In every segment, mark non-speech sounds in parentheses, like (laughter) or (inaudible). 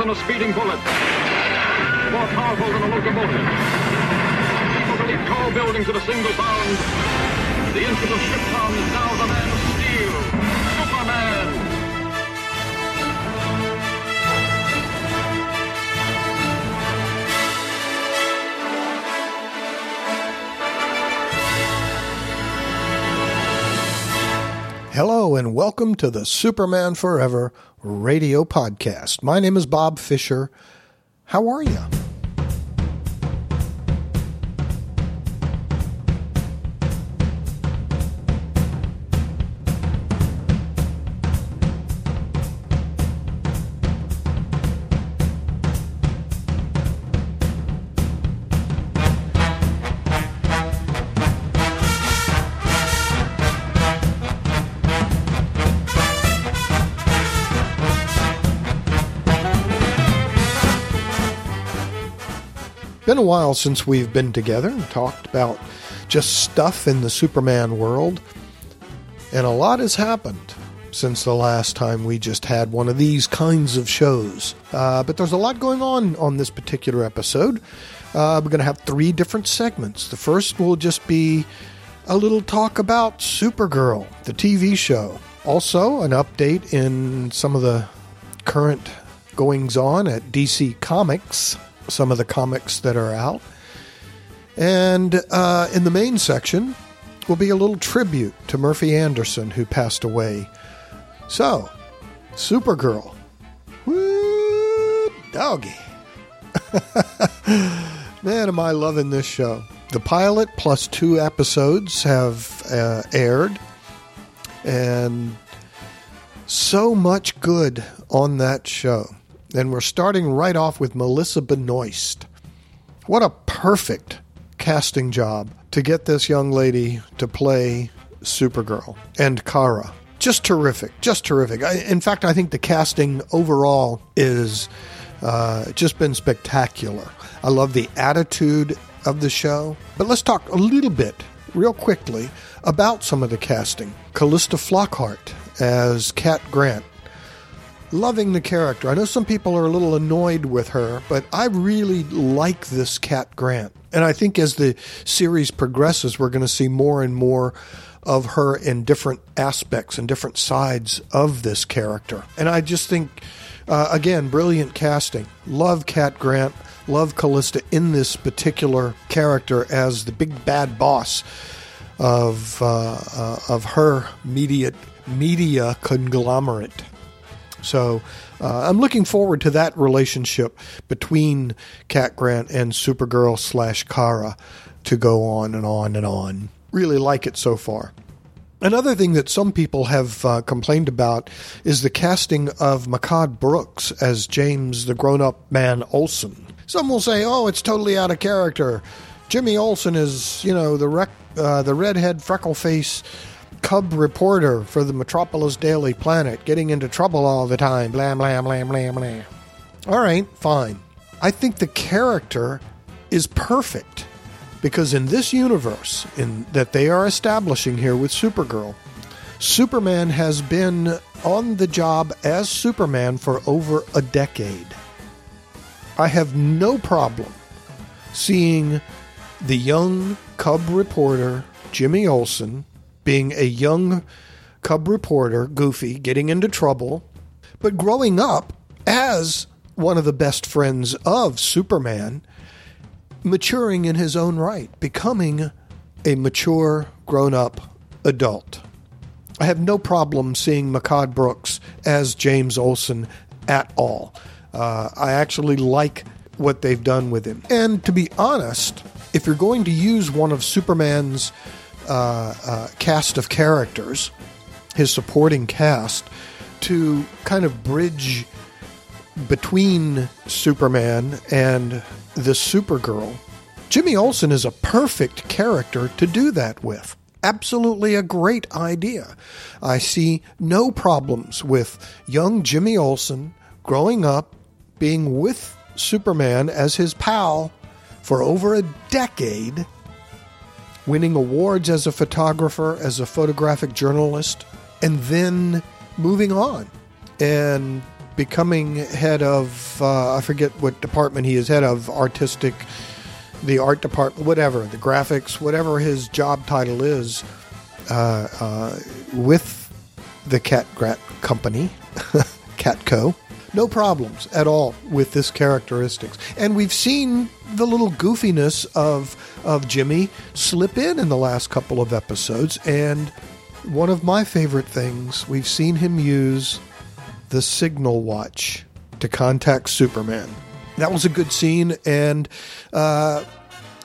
than a speeding bullet, more powerful than a locomotive. To leap tall buildings at a single bound. The infant of Shiptown is now the man Hello and welcome to the Superman Forever radio podcast. My name is Bob Fisher. How are you? A while since we've been together and talked about just stuff in the Superman world. And a lot has happened since the last time we just had one of these kinds of shows. Uh, but there's a lot going on on this particular episode. Uh, we're going to have three different segments. The first will just be a little talk about Supergirl, the TV show. Also, an update in some of the current goings on at DC Comics, some of the comics that are out. And uh, in the main section will be a little tribute to Murphy Anderson, who passed away. So, Supergirl. Woo, doggy. (laughs) Man, am I loving this show. The pilot plus two episodes have uh, aired, and so much good on that show. And we're starting right off with Melissa Benoist. What a perfect casting job to get this young lady to play Supergirl and Kara. Just terrific, just terrific. I, in fact, I think the casting overall is uh, just been spectacular. I love the attitude of the show. But let's talk a little bit, real quickly, about some of the casting. Calista Flockhart as Cat Grant. Loving the character. I know some people are a little annoyed with her, but I really like this Cat Grant. And I think as the series progresses, we're going to see more and more of her in different aspects and different sides of this character. And I just think, uh, again, brilliant casting. Love Cat Grant. Love Calista in this particular character as the big bad boss of uh, uh, of her media media conglomerate. So uh, I'm looking forward to that relationship between Cat Grant and Supergirl slash Kara to go on and on and on. Really like it so far. Another thing that some people have uh, complained about is the casting of Mehcad Brooks as James the grown up man Olsen. Some will say, oh, it's totally out of character. Jimmy Olsen is, you know, the rec- uh, the redhead freckle face cub reporter for the Metropolis Daily Planet, getting into trouble all the time. Blah, blah, blah, blah, blah. All right, fine. I think the character is perfect because in this universe in that they are establishing here with Supergirl, Superman has been on the job as Superman for over a decade. I have no problem seeing the young cub reporter Jimmy Olsen being a young cub reporter, Goofy, getting into trouble, but growing up as one of the best friends of Superman, maturing in his own right, becoming a mature, grown up adult. I have no problem seeing Mehcad Brooks as James Olsen at all. Uh, I actually like what they've done with him. And to be honest, if you're going to use one of Superman's Uh, uh, cast of characters, his supporting cast, to kind of bridge between Superman and the Supergirl, Jimmy Olsen is a perfect character to do that with. Absolutely a great idea. I see no problems with young Jimmy Olsen growing up, being with Superman as his pal for over a decade, winning awards as a photographer, as a photographic journalist, and then moving on and becoming head of uh, I forget what department he is head of artistic, the art department, whatever the graphics, whatever his job title is, uh, uh, with the Cat Grat Company, (laughs) Catco. No problems at all with this characteristics, and we've seen the little goofiness of of Jimmy slip in in the last couple of episodes, and one of my favorite things we've seen him use the signal watch to contact Superman. That was a good scene, and uh,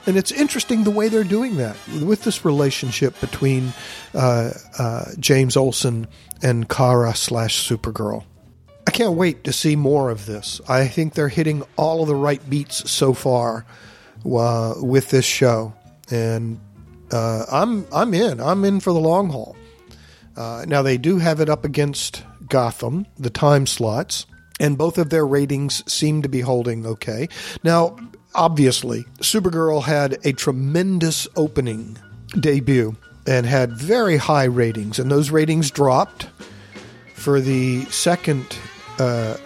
and it's interesting the way they're doing that with this relationship between uh, uh, James Olsen and Kara slash Supergirl. I can't wait to see more of this. I think they're hitting all of the right beats so far uh, with this show, and uh, I'm I'm in. I'm in for the long haul. Uh, now they do have it up against Gotham, the time slots, and both of their ratings seem to be holding okay. Now, obviously, Supergirl had a tremendous opening debut and had very high ratings, and those ratings dropped for the second uh,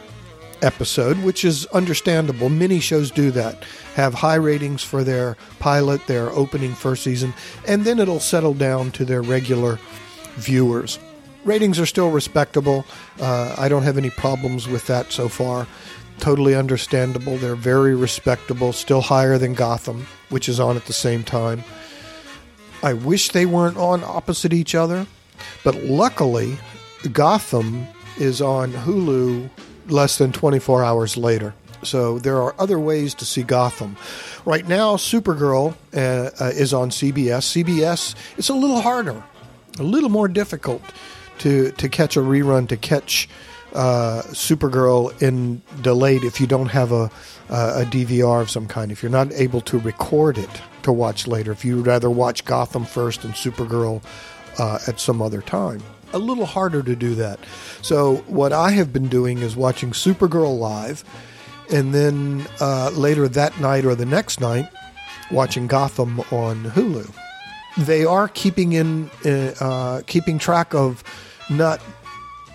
episode, which is understandable. Many shows do that, have high ratings for their pilot, their opening first season, and then it'll settle down to their regular viewers. Ratings are still respectable. Uh, I don't have any problems with that so far. Totally understandable. They're very respectable, still higher than Gotham, which is on at the same time. I wish they weren't on opposite each other, but luckily, Gotham is on Hulu less than 24 hours later. So there are other ways to see Gotham. Right now, Supergirl uh, uh, is on CBS. CBS, it's a little harder, a little more difficult to, to catch a rerun, to catch uh, Supergirl in delayed if you don't have a, a DVR of some kind, if you're not able to record it to watch later, if you'd rather watch Gotham first and Supergirl uh, at some other time a little harder to do that. So what I have been doing is watching Supergirl live, and then uh, later that night or the next night, watching Gotham on Hulu. They are keeping in uh, keeping track of not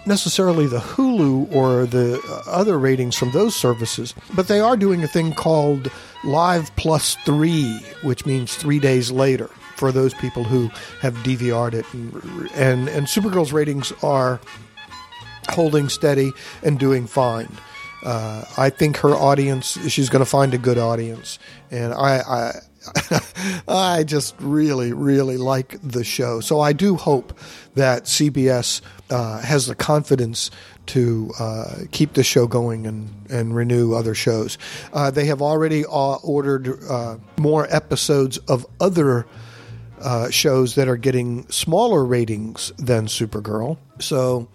necessarily the Hulu or the other ratings from those services, but they are doing a thing called Live Plus Three, which means three days later for those people who have DVR'd it. And, and, and Supergirl's ratings are holding steady and doing fine. Uh, I think her audience, she's going to find a good audience. And I, I (laughs) I just really, really like the show. So I do hope that CBS uh, has the confidence to uh, keep the show going and, and renew other shows. Uh, they have already uh, ordered uh, more episodes of other uh, shows that are getting smaller ratings than Supergirl. So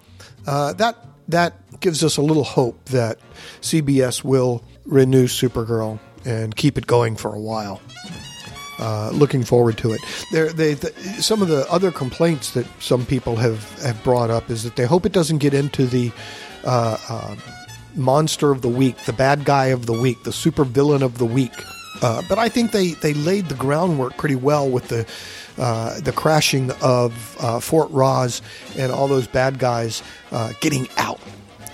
uh, that that gives us a little hope that CBS will renew Supergirl and keep it going for a while. Uh, looking forward to it. There, they, the, some of the other complaints that some people have, have brought up is that they hope it doesn't get into the uh, uh, monster of the week, the bad guy of the week, the super villain of the week. Uh, but I think they, they laid the groundwork pretty well with the uh, the crashing of uh, Fort Rozz and all those bad guys uh, getting out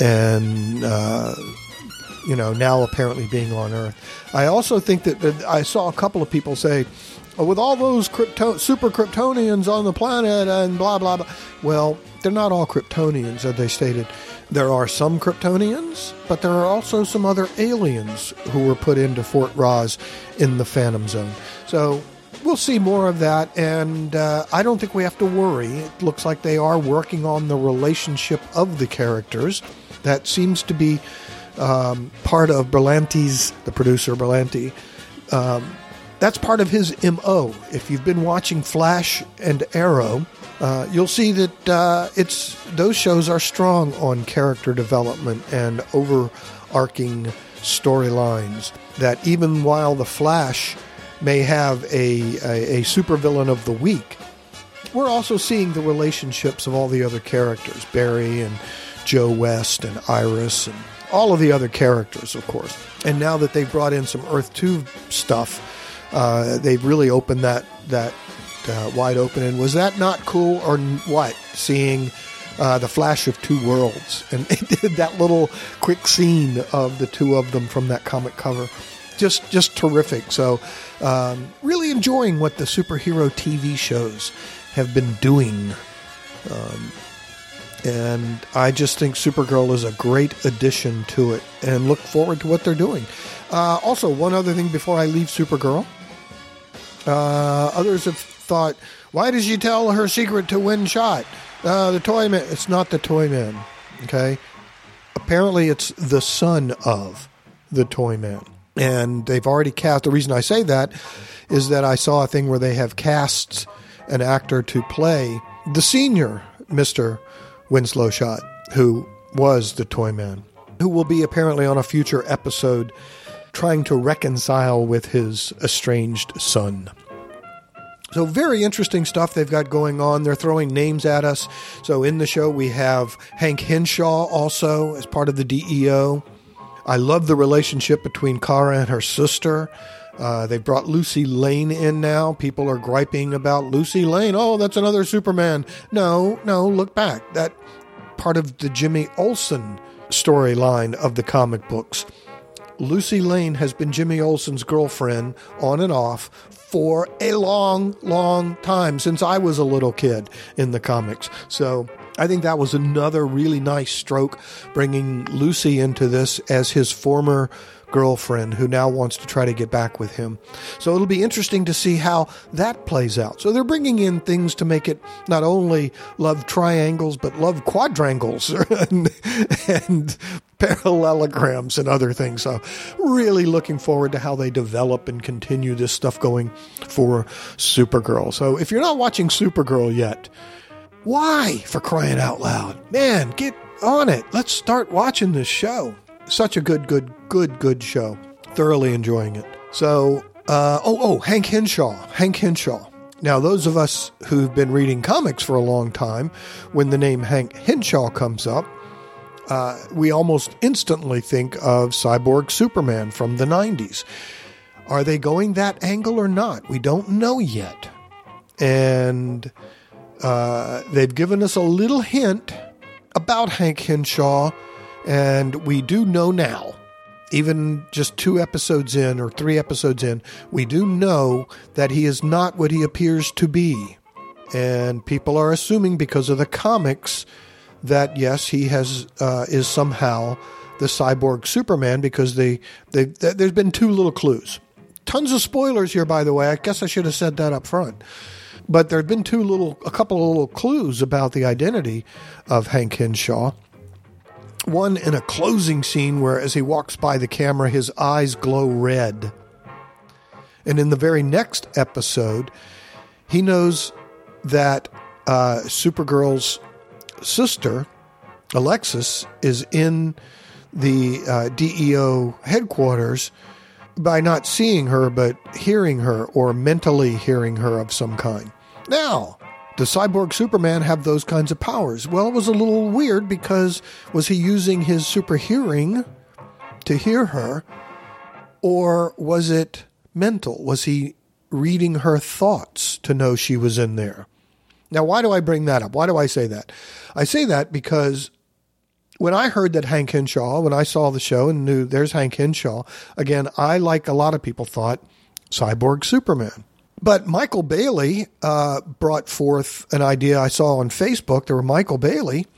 and uh, you know now apparently being on Earth. I also think that, I saw a couple of people say. Oh, with all those super Kryptonians on the planet and blah blah blah. Well, they're not all Kryptonians, as they stated. There are some Kryptonians, but there are also some other aliens who were put into Fort Rozz in the Phantom Zone. So we'll see more of that, and uh, I don't think we have to worry. It looks like they are working on the relationship of the characters. That seems to be um, part of Berlanti's, the producer Berlanti. Um, that's part of his MO. If you've been watching Flash and Arrow, uh, you'll see that uh, it's those shows are strong on character development and overarching storylines. That even while the Flash may have a, a, a supervillain of the week, we're also seeing the relationships of all the other characters Barry and Joe West and Iris and all of the other characters, of course. And now that they've brought in some Earth 2 stuff, uh, they've really opened that, that uh, wide open. And was that not cool or what? Seeing uh, the Flash of Two Worlds, and (laughs) it did that little quick scene of the two of them from that comic cover. Just, just terrific. So, um, really enjoying what the superhero TV shows have been doing. Um, and I just think Supergirl is a great addition to it, and look forward to what they're doing. Uh, also, one other thing before I leave Supergirl. Uh, others have thought, why did she tell her secret to Winn Schott? Uh, the toy man. It's not the toy man. Okay. Apparently, it's the son of the toy man. And they've already cast. The reason I say that is that I saw a thing where they have cast an actor to play the senior Mr. Winslow Schott, who was the toy man, who will be apparently on a future episode trying to reconcile with his estranged son. So, very interesting stuff they've got going on. They're throwing names at us. So, in the show, we have Hank Henshaw also as part of the DEO. I love the relationship between Kara and her sister. Uh, they brought Lucy Lane in now. People are griping about Lucy Lane. Oh, that's another Superman. No, no, look back. That part of the Jimmy Olsen storyline of the comic books. Lucy Lane has been Jimmy Olsen's girlfriend on and off for a long, long time since I was a little kid in the comics. So I think that was another really nice stroke bringing Lucy into this as his former girlfriend who now wants to try to get back with him. So it'll be interesting to see how that plays out. So they're bringing in things to make it not only love triangles, but love quadrangles (laughs) and, and parallelograms and other things. So really looking forward to how they develop and continue this stuff going for Supergirl. So if you're not watching Supergirl yet, why for crying out loud? Man, get on it. Let's start watching this show such a good, good, good, good show. Thoroughly enjoying it. So, uh, oh, oh, Hank Henshaw. Hank Henshaw. Now, those of us who've been reading comics for a long time, when the name Hank Henshaw comes up, uh, we almost instantly think of Cyborg Superman from the 90s. Are they going that angle or not? We don't know yet. And uh, they've given us a little hint about Hank Henshaw and we do know now, even just two episodes in or three episodes in, we do know that he is not what he appears to be. And people are assuming because of the comics that yes, he has uh, is somehow the cyborg Superman because they, they there's been two little clues. Tons of spoilers here, by the way. I guess I should have said that up front. But there have been two little, a couple of little clues about the identity of Hank Henshaw. One in a closing scene where, as he walks by the camera, his eyes glow red. And in the very next episode, he knows that uh, Supergirl's sister, Alexis, is in the uh, DEO headquarters by not seeing her, but hearing her or mentally hearing her of some kind. Now, does Cyborg Superman have those kinds of powers? Well, it was a little weird because was he using his super hearing to hear her, or was it mental? Was he reading her thoughts to know she was in there? Now, why do I bring that up? Why do I say that? I say that because when I heard that Hank Henshaw, when I saw the show and knew there's Hank Henshaw, again, I, like a lot of people, thought Cyborg Superman. But Michael Bailey uh, brought forth an idea I saw on Facebook. There were Michael Bailey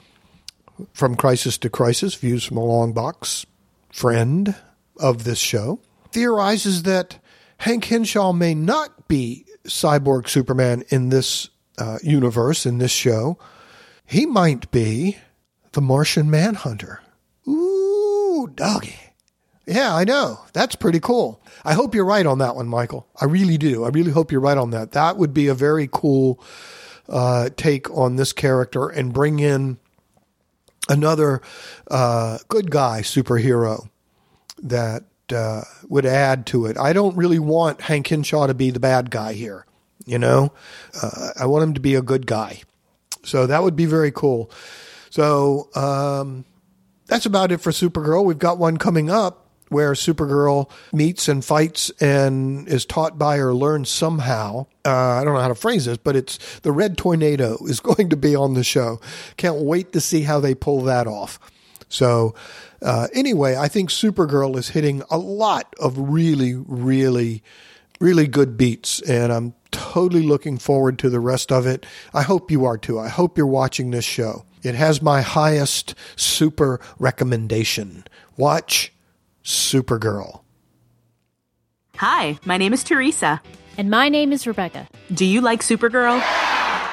from Crisis to Crisis, Views from a Long Box, friend of this show, theorizes that Hank Henshaw may not be Cyborg Superman in this uh, universe, in this show. He might be the Martian Manhunter. Ooh, doggy. Yeah, I know. That's pretty cool. I hope you're right on that one, Michael. I really do. I really hope you're right on that. That would be a very cool uh, take on this character and bring in another uh, good guy superhero that uh, would add to it. I don't really want Hank Henshaw to be the bad guy here. You know, uh, I want him to be a good guy. So that would be very cool. So um, that's about it for Supergirl. We've got one coming up where Supergirl meets and fights and is taught by or learns somehow. Uh, I don't know how to phrase this, but it's the Red Tornado (laughs) is going to be on the show. Can't wait to see how they pull that off. So, uh, anyway, I think Supergirl is hitting a lot of really, really, really good beats, and I'm totally looking forward to the rest of it. I hope you are too. I hope you're watching this show. It has my highest super recommendation. Watch Supergirl. Hi, my name is Teresa. And my name is Rebecca. Do you like Supergirl?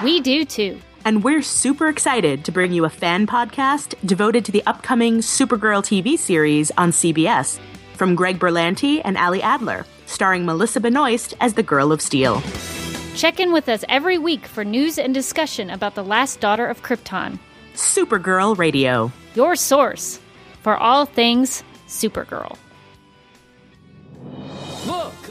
We do too. And we're super excited to bring you a fan podcast devoted to the upcoming Supergirl TV series on CBS from Greg Berlanti and Ali Adler, starring Melissa Benoist as the Girl of Steel. Check in with us every week for news and discussion about the last daughter of Krypton. Supergirl Radio. Your source for all things Supergirl.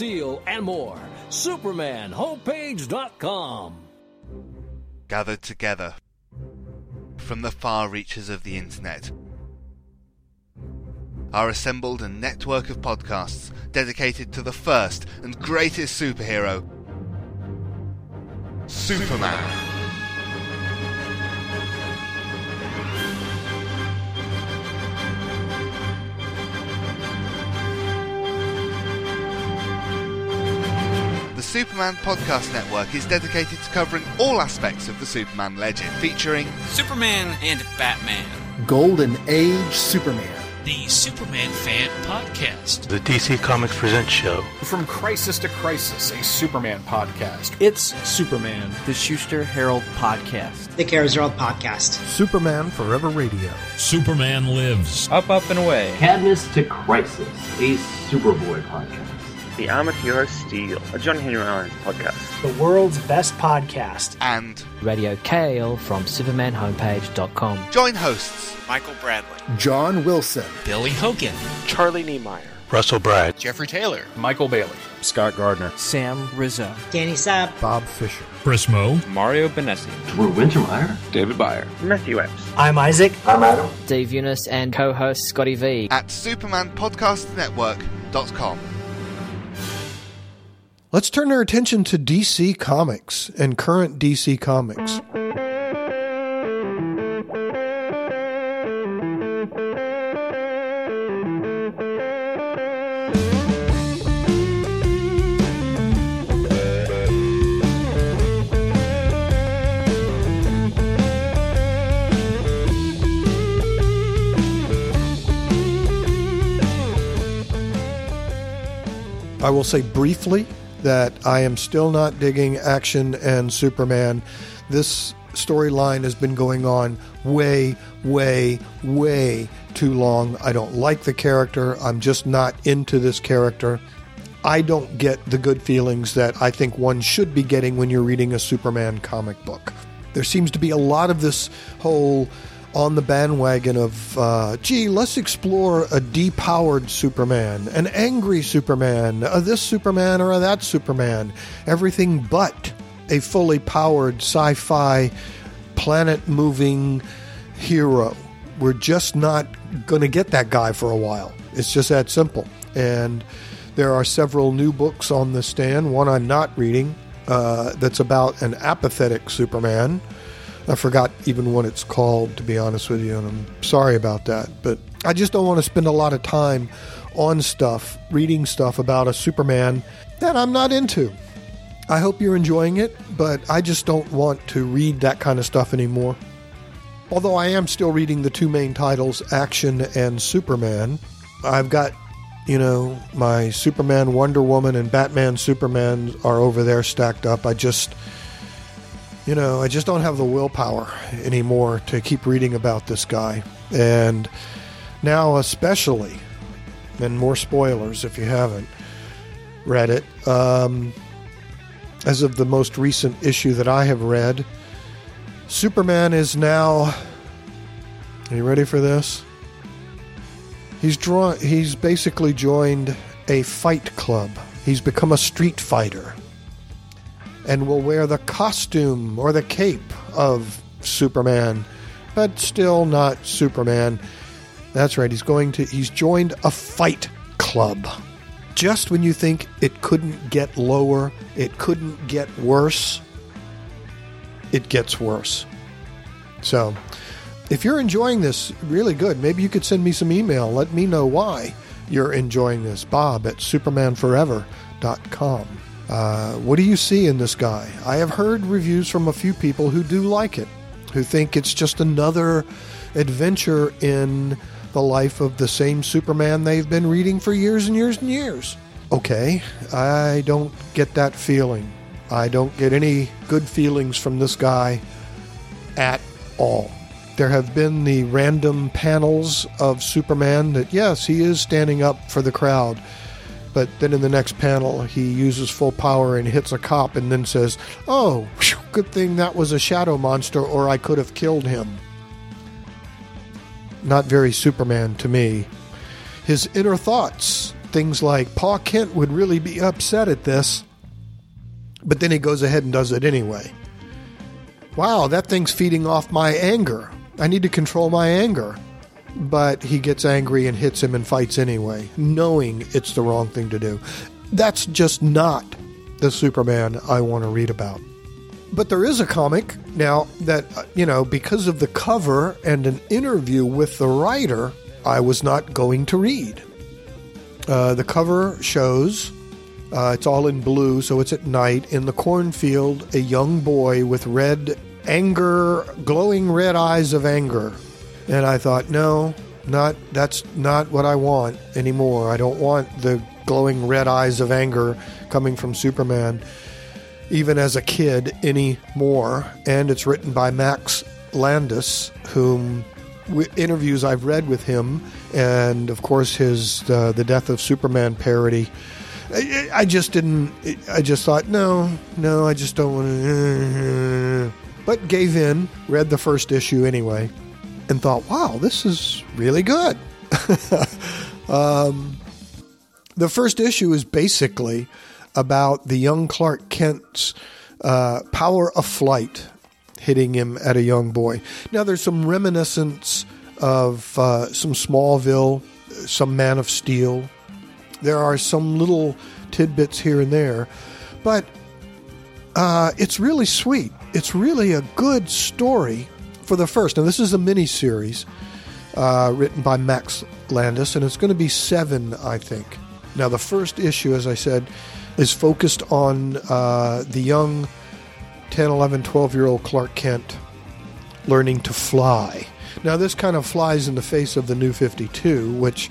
Steel and more. SupermanHomepage.com. Gathered together from the far reaches of the internet are assembled a network of podcasts dedicated to the first and greatest superhero, Superman. The Superman Podcast Network is dedicated to covering all aspects of the Superman legend, featuring Superman and Batman, Golden Age Superman, the Superman Fan Podcast, the DC Comics Presents Show, From Crisis to Crisis, a Superman podcast. It's Superman, the Schuster Herald Podcast, the Carousel Podcast, Superman Forever Radio, Superman Lives, Up, Up, and Away, Cadmus to Crisis, a Superboy podcast. The Amateur Steel, a John Henry Irons podcast. The world's best podcast. And Radio Kale from SupermanHomepage.com. Join hosts Michael Bradley, John Wilson, Billy Hogan, Charlie Niemeyer, Russell Bragg, Jeffrey Taylor, Michael Bailey, Scott Gardner, Sam Rizzo, Danny Sapp, Bob Fisher, Prismo, Mario Benessi, Drew Wintermeyer, David Byer, Matthew Epps. I'm Isaac. I'm Adam. Steve Eunice and co-host Scotty V at SupermanPodcastNetwork.com. Let's turn our attention to DC Comics and current DC Comics. I will say briefly that I am still not digging Action and Superman. This storyline has been going on way, way, way too long. I don't like the character. I'm just not into this character. I don't get the good feelings that I think one should be getting when you're reading a Superman comic book. There seems to be a lot of this whole on the bandwagon of, uh, gee, let's explore a depowered Superman, an angry Superman, a this Superman or a that Superman, everything but a fully powered sci fi planet moving hero. We're just not going to get that guy for a while. It's just that simple. And there are several new books on the stand, one I'm not reading, uh, that's about an apathetic Superman. I forgot even what it's called, to be honest with you, and I'm sorry about that. But I just don't want to spend a lot of time on stuff, reading stuff about a Superman that I'm not into. I hope you're enjoying it, but I just don't want to read that kind of stuff anymore. Although I am still reading the two main titles, Action and Superman, I've got, you know, my Superman, Wonder Woman, and Batman Superman are over there stacked up. I just you know, I just don't have the willpower anymore to keep reading about this guy. And now, especially, and more spoilers if you haven't read it. Um, as of the most recent issue that I have read, Superman is now. Are you ready for this? He's drawn. He's basically joined a fight club. He's become a street fighter, and will wear the costume or the cape of Superman, but still not Superman. That's right. He's going to. He's joined a fight club. Just when you think it couldn't get lower, it couldn't get worse, it gets worse. So, if you're enjoying this, really good. Maybe you could send me some email. Let me know why you're enjoying this. Bob at supermanforever.com. Uh, what do you see in this guy? I have heard reviews from a few people who do like it, who think it's just another adventure in the life of the same Superman they've been reading for years and years and years. Okay, I don't get that feeling. I don't get any good feelings from this guy at all. There have been the random panels of Superman that, yes, he is standing up for the crowd. But then in the next panel, he uses full power and hits a cop and then says, Oh, good thing that was a shadow monster, or I could have killed him not very Superman to me. His inner thoughts, things like Pa Kent would really be upset at this, but then he goes ahead and does it anyway. Wow, that thing's feeding off my anger. I need to control my anger. But he gets angry and hits him and fights anyway, knowing it's the wrong thing to do. That's just not the Superman I want to read about. But there is a comic now that, uh, you know, because of the cover and an interview with the writer, I was not going to read. Uh, the cover shows uh, it's all in blue, so it's at night. In the cornfield, a young boy with red anger, glowing red eyes of anger. And I thought, no, not that's not what I want anymore. I don't want the glowing red eyes of anger coming from Superman even as a kid anymore. And it's written by Max Landis, whom interviews I've read with him, and of course his uh, the Death of Superman parody. I, I, just didn't. I just thought, no, no, I just don't want to. But gave in, read the first issue anyway, and thought, wow, this is really good. (laughs) um, the first issue is basically about the young Clark Kent's uh, power of flight hitting him at a young boy. Now, there's some reminiscence of uh, some Smallville, some Man of Steel. There are some little tidbits here and there, but uh, it's really sweet. It's really a good story for the first. Now, this is a mini series uh, written by Max Landis, and it's going to be seven, I think. Now, the first issue, as I said, is focused on uh, the young 10, 11, 12 year old Clark Kent learning to fly. Now, this kind of flies in the face of the new 52, which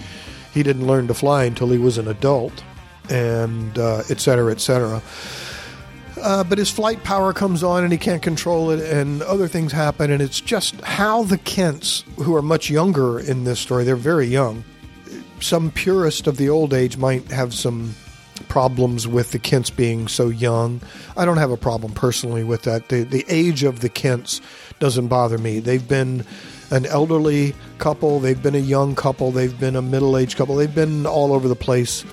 he didn't learn to fly until he was an adult, and uh, et cetera, et cetera. Uh, but his flight power comes on and he can't control it, and other things happen. And it's just how the Kents, who are much younger in this story, they're very young. Some purist of the old age might have some problems with the Kents being so young. I don't have a problem personally with that. The, the age of the Kents doesn't bother me. They've been an elderly couple, they've been a young couple, they've been a middle aged couple, they've been all over the place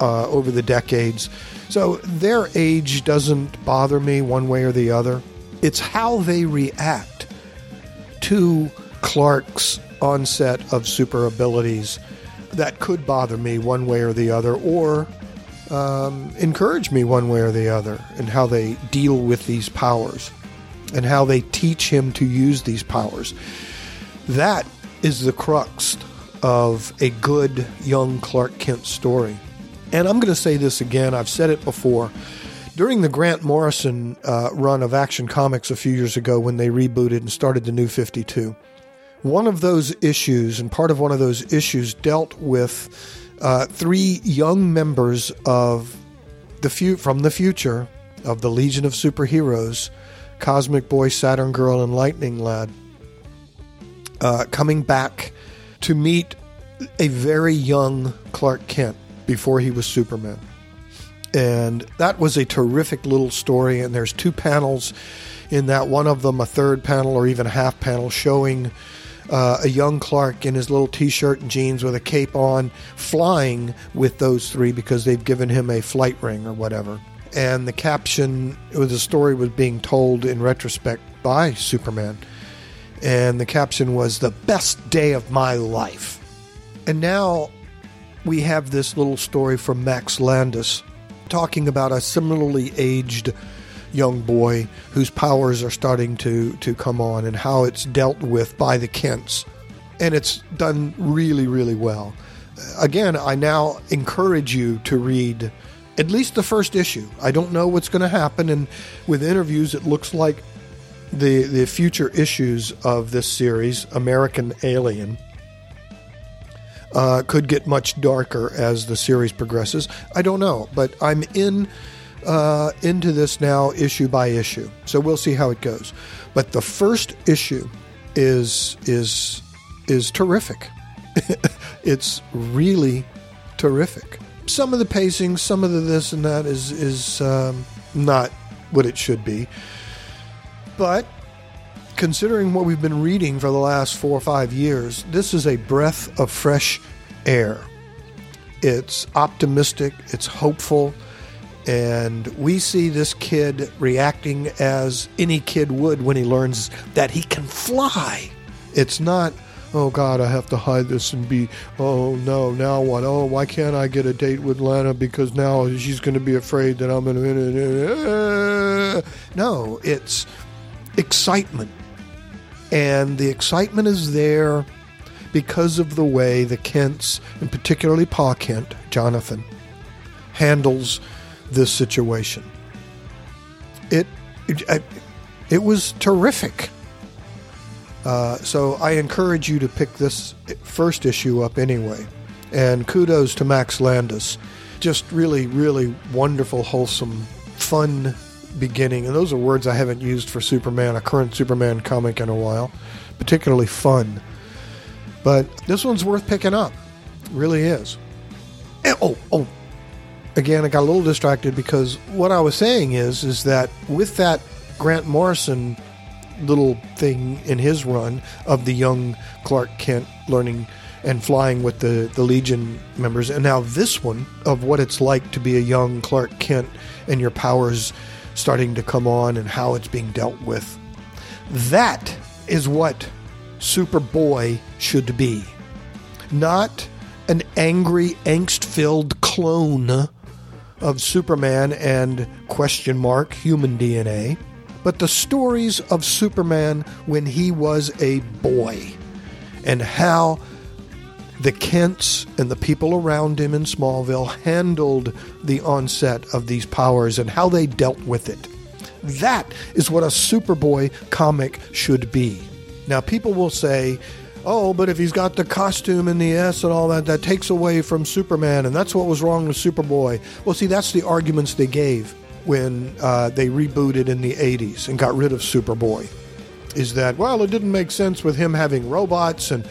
uh, over the decades. So their age doesn't bother me one way or the other. It's how they react to Clark's onset of super abilities that could bother me one way or the other, or um, encourage me one way or the other and how they deal with these powers and how they teach him to use these powers. That is the crux of a good young Clark Kent story. And I'm going to say this again, I've said it before. During the Grant Morrison uh, run of Action Comics a few years ago when they rebooted and started the new 52, one of those issues, and part of one of those issues, dealt with uh, three young members of the fu- from the future of the Legion of Superheroes, Cosmic Boy, Saturn Girl, and Lightning Lad, uh, coming back to meet a very young Clark Kent before he was Superman. And that was a terrific little story. And there's two panels in that, one of them, a third panel or even a half panel, showing uh, a young Clark in his little t shirt and jeans with a cape on, flying with those three because they've given him a flight ring or whatever. And the caption, the story was being told in retrospect by Superman. And the caption was, The best day of my life. And now we have this little story from Max Landis talking about a similarly aged young boy whose powers are starting to, to come on and how it's dealt with by the Kents. And it's done really, really well. Again, I now encourage you to read at least the first issue. I don't know what's going to happen, and with interviews, it looks like the the future issues of this series, American Alien, uh, could get much darker as the series progresses. I don't know, but I'm in uh, into this now issue by issue, so we'll see how it goes. But the first issue is is is terrific. (laughs) it's really terrific. Some of the pacing, some of the this and that is is um, not what it should be, but considering what we've been reading for the last four or five years, this is a breath of fresh air. It's optimistic, it's hopeful, and we see this kid reacting as any kid would when he learns that he can fly. It's not, oh God, I have to hide this and be, oh no, now what? Oh, why can't I get a date with Lana because now she's going to be afraid that I'm going (laughs) to. No, it's excitement and the excitement is there because of the way the Kents, and particularly Pa Kent, Jonathan, handles this situation. It it, it was terrific. Uh, so I encourage you to pick this first issue up anyway. And kudos to Max Landis. Just really, really wonderful, wholesome, fun beginning, and those are words I haven't used for Superman, a current Superman comic in a while, particularly fun. But this one's worth picking up, it really is. And, oh, oh, again, I got a little distracted because what I was saying is, is that with that Grant Morrison little thing in his run of the young Clark Kent learning and flying with the, the Legion members, and now this one of what it's like to be a young Clark Kent and your powers starting to come on and how it's being dealt with. That is what Superboy should be. Not an angry, angst filled clone of Superman and question mark human DNA, but the stories of Superman when he was a boy and how the Kents and the people around him in Smallville handled the onset of these powers and how they dealt with it. That is what a Superboy comic should be. Now, people will say, oh, but if he's got the costume and the S and all that, that takes away from Superman, and that's what was wrong with Superboy. Well, see, that's the arguments they gave when uh, they rebooted in the 80s and got rid of Superboy. Is that, well, it didn't make sense with him having robots and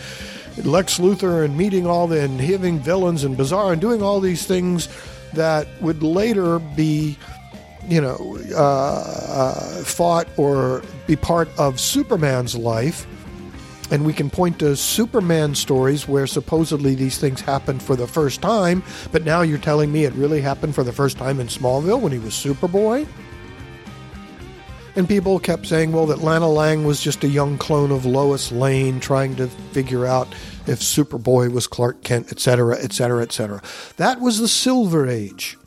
Lex Luthor and meeting all the and having villains and Bizarro and doing all these things that would later be, you know, uh, uh, fought or be part of Superman's life. And we can point to Superman stories where supposedly these things happened for the first time, but now you're telling me it really happened for the first time in Smallville when he was Superboy? And people kept saying, well, that Lana Lang was just a young clone of Lois Lane trying to figure out if Superboy was Clark Kent, etc., etc., etc. That was the Silver Age.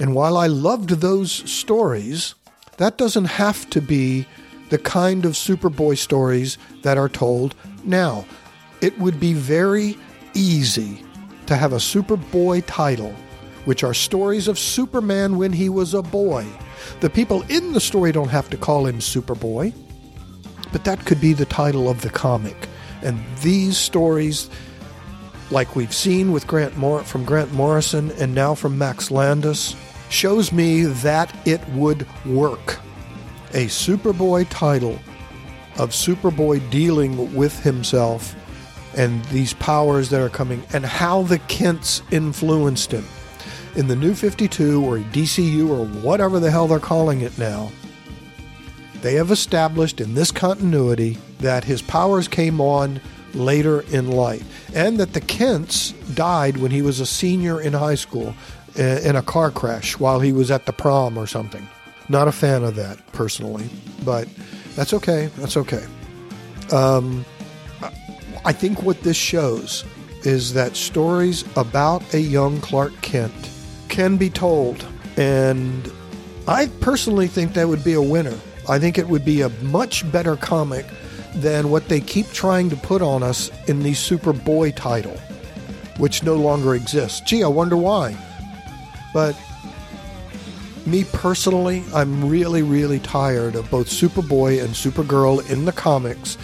And while I loved those stories, that doesn't have to be the kind of Superboy stories that are told now. It would be very easy to have a Superboy title, which are stories of Superman when he was a boy. The people in the story don't have to call him Superboy, but that could be the title of the comic. And these stories, like we've seen with Grant Mor- from Grant Morrison and now from Max Landis, shows me that it would work. A Superboy title of Superboy dealing with himself and these powers that are coming and how the Kents influenced him. In the New 52 or DCU or whatever the hell they're calling it now, they have established in this continuity that his powers came on later in life and that the Kents died when he was a senior in high school in a car crash while he was at the prom or something. Not a fan of that personally, but that's okay. That's okay. Um, I think what this shows is that stories about a young Clark Kent can be told. And I personally think that would be a winner. I think it would be a much better comic than what they keep trying to put on us in the Superboy title, which no longer exists. Gee, I wonder why. But me personally, I'm really, really tired of both Superboy and Supergirl in the comics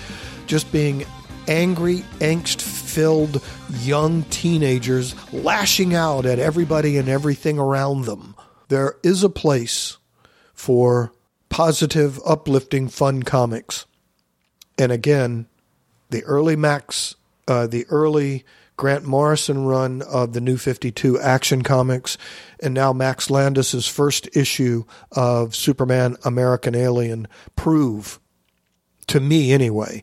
just being angry, angst filled young teenagers lashing out at everybody and everything around them. There is a place for positive, uplifting, fun comics. And again, the early Max, uh, the early Grant Morrison run of the New 52 Action Comics, and now Max Landis's first issue of Superman American Alien prove, to me anyway,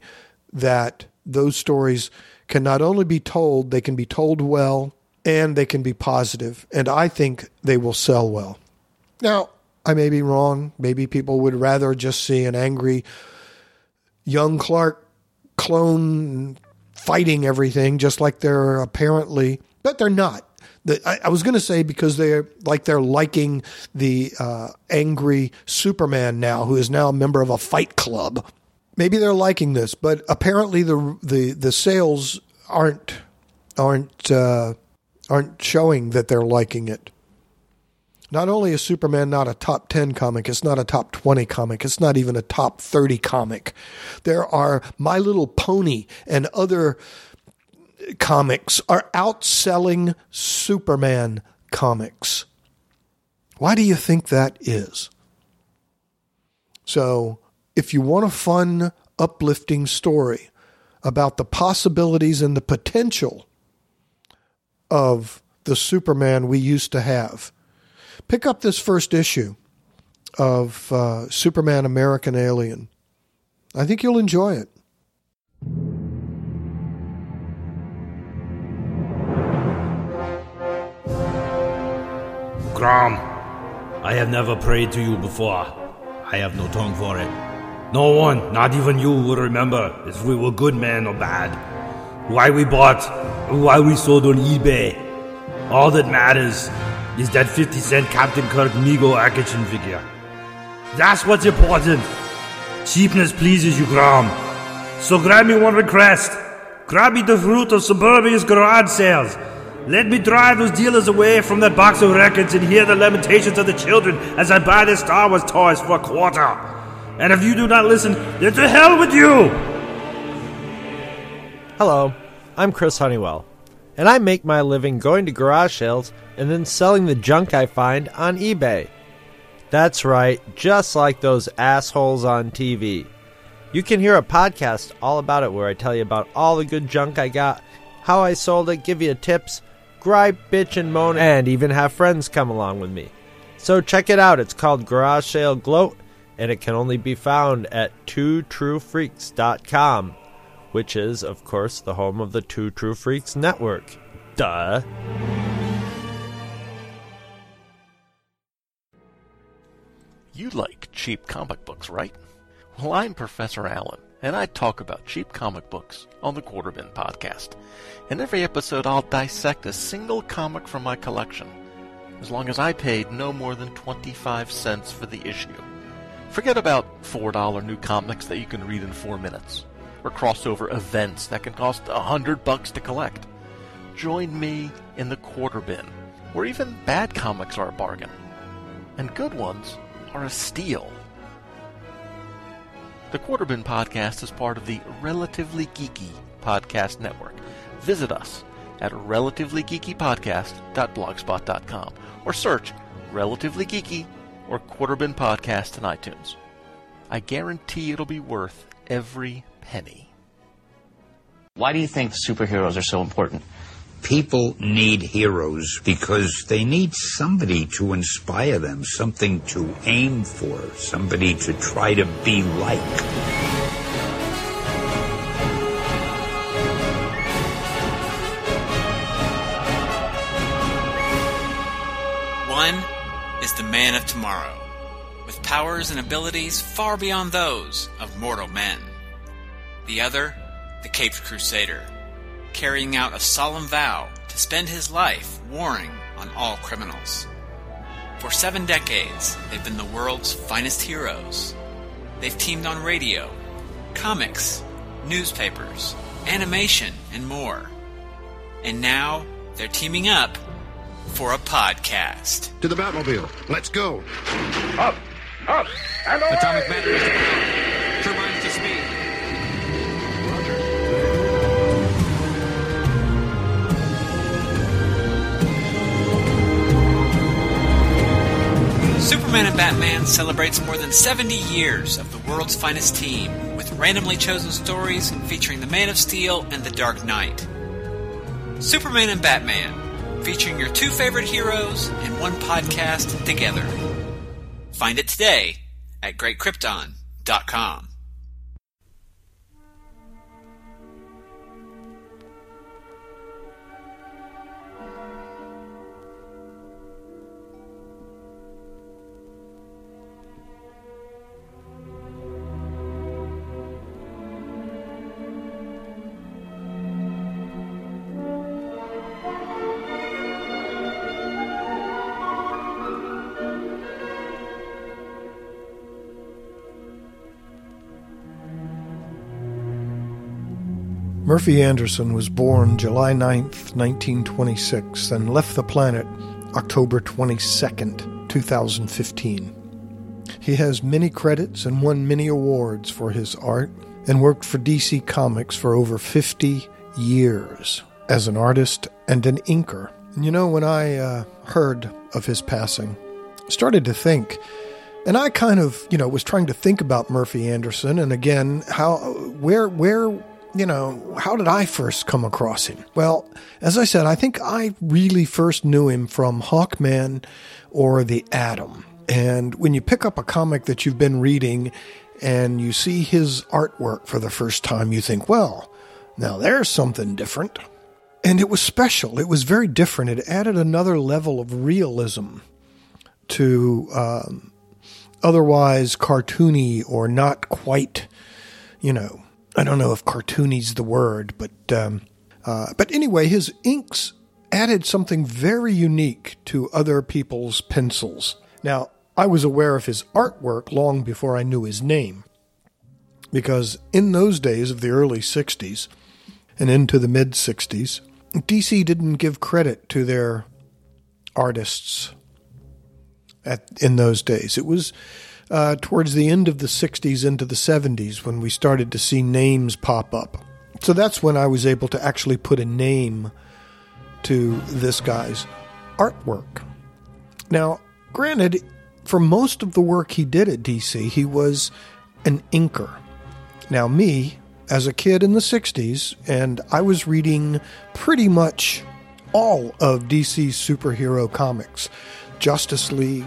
that those stories can not only be told, they can be told well and they can be positive, and I think they will sell well. Now, I may be wrong. Maybe people would rather just see an angry young Clark clone fighting everything, just like they're apparently, but they're not. I, I was going to say because they're like they're liking the uh, angry Superman now, who is now a member of a fight club maybe they're liking this, but apparently the the the sales aren't aren't uh, aren't showing that they're liking it. Not only is Superman not a top 10 comic, it's not a top 20 comic, it's not even a top 30 comic. There are My Little Pony and other comics are outselling Superman comics. Why do you think that is? So, if you want a fun, uplifting story about the possibilities and the potential of the Superman we used to have, pick up this first issue of uh, Superman American Alien. I think you'll enjoy it. Crom, I have never prayed to you before. I have no tongue for it. No one, not even you, will remember if we were good men or bad. Why we bought, why we sold on eBay. All that matters is that 50 cent Captain Kirk Mego action figure. That's what's important. Cheapness pleases you, Crom. So grab me one request. Grab me the fruit of Suburbia's garage sales. Let me drive those dealers away from that box of records and hear the lamentations of the children as I buy their Star Wars toys for a quarter. And if you do not listen, then to hell with you! Hello, I'm Chris Honeywell, and I make my living going to garage sales and then selling the junk I find on eBay. That's right, just like those assholes on TV. You can hear a podcast all about it where I tell you about all the good junk I got, how I sold it, give you tips, gripe, bitch, and moan, and even have friends come along with me. So check it out. It's called Garage Sale Gloat, and it can only be found at twotruefreaks.com, which is, of course, the home of the Two True Freaks Network. Duh. You like cheap comic books, right? Well, I'm Professor Allen, and I talk about cheap comic books on the Quarterbin podcast. In every episode, I'll dissect a single comic from my collection, as long as I paid no more than 25 cents for the issue. Forget about $4 new comics that you can read in four minutes, or crossover events that can cost a hundred bucks to collect. Join me in the quarter bin, where even bad comics are a bargain, and good ones are a steal. The Quarter Bin Podcast is part of the Relatively Geeky Podcast Network. Visit us at relativelygeekypodcast.blogspot.com or search Relatively Geeky or Quarterbin Podcast in iTunes. I guarantee it'll be worth every penny. Why do you think superheroes are so important? People need heroes because they need somebody to inspire them, something to aim for, somebody to try to be like. One is the man of tomorrow, with powers and abilities far beyond those of mortal men. The other, the Caped Crusader, carrying out a solemn vow to spend his life warring on all criminals. For seven decades, they've been the world's finest heroes. They've teamed on radio, comics, newspapers, animation, and more. And now they're teaming up for a podcast. To the Batmobile. Let's go. Up, up, and away! Atomic batteries to power. Turbines to speed. Superman and Batman celebrates more than 70 years of the world's finest team, with randomly chosen stories featuring the Man of Steel and the Dark Knight. Superman and Batman, featuring your two favorite heroes in one podcast together. Find it today at greatkrypton.com. Murphy Anderson was born July 9th, 1926, and left the planet October 22nd, 2015. He has many credits and won many awards for his art and worked for DC Comics for over 50 years as an artist and an inker. You know, when I uh, heard of his passing, started to think, and I kind of, you know, was trying to think about Murphy Anderson and again, how, where, where, you know, how did I first come across him? Well, as I said, I think I really first knew him from Hawkman or The Atom. And when you pick up a comic that you've been reading and you see his artwork for the first time, you think, well, now there's something different. And it was special. It was very different. It added another level of realism to um, otherwise cartoony or not quite, you know, I don't know if cartoony's the word, but um, uh, but anyway, his inks added something very unique to other people's pencils. Now, I was aware of his artwork long before I knew his name, because in those days of the early '60s and into the mid '60s, DC didn't give credit to their artists. At in those days, it was uh, towards the end of the 60s into the 70s when we started to see names pop up. So that's when I was able to actually put a name to this guy's artwork. Now, granted, for most of the work he did at DC, he was an inker. Now, me, as a kid in the 60s, and I was reading pretty much all of DC's superhero comics Justice League,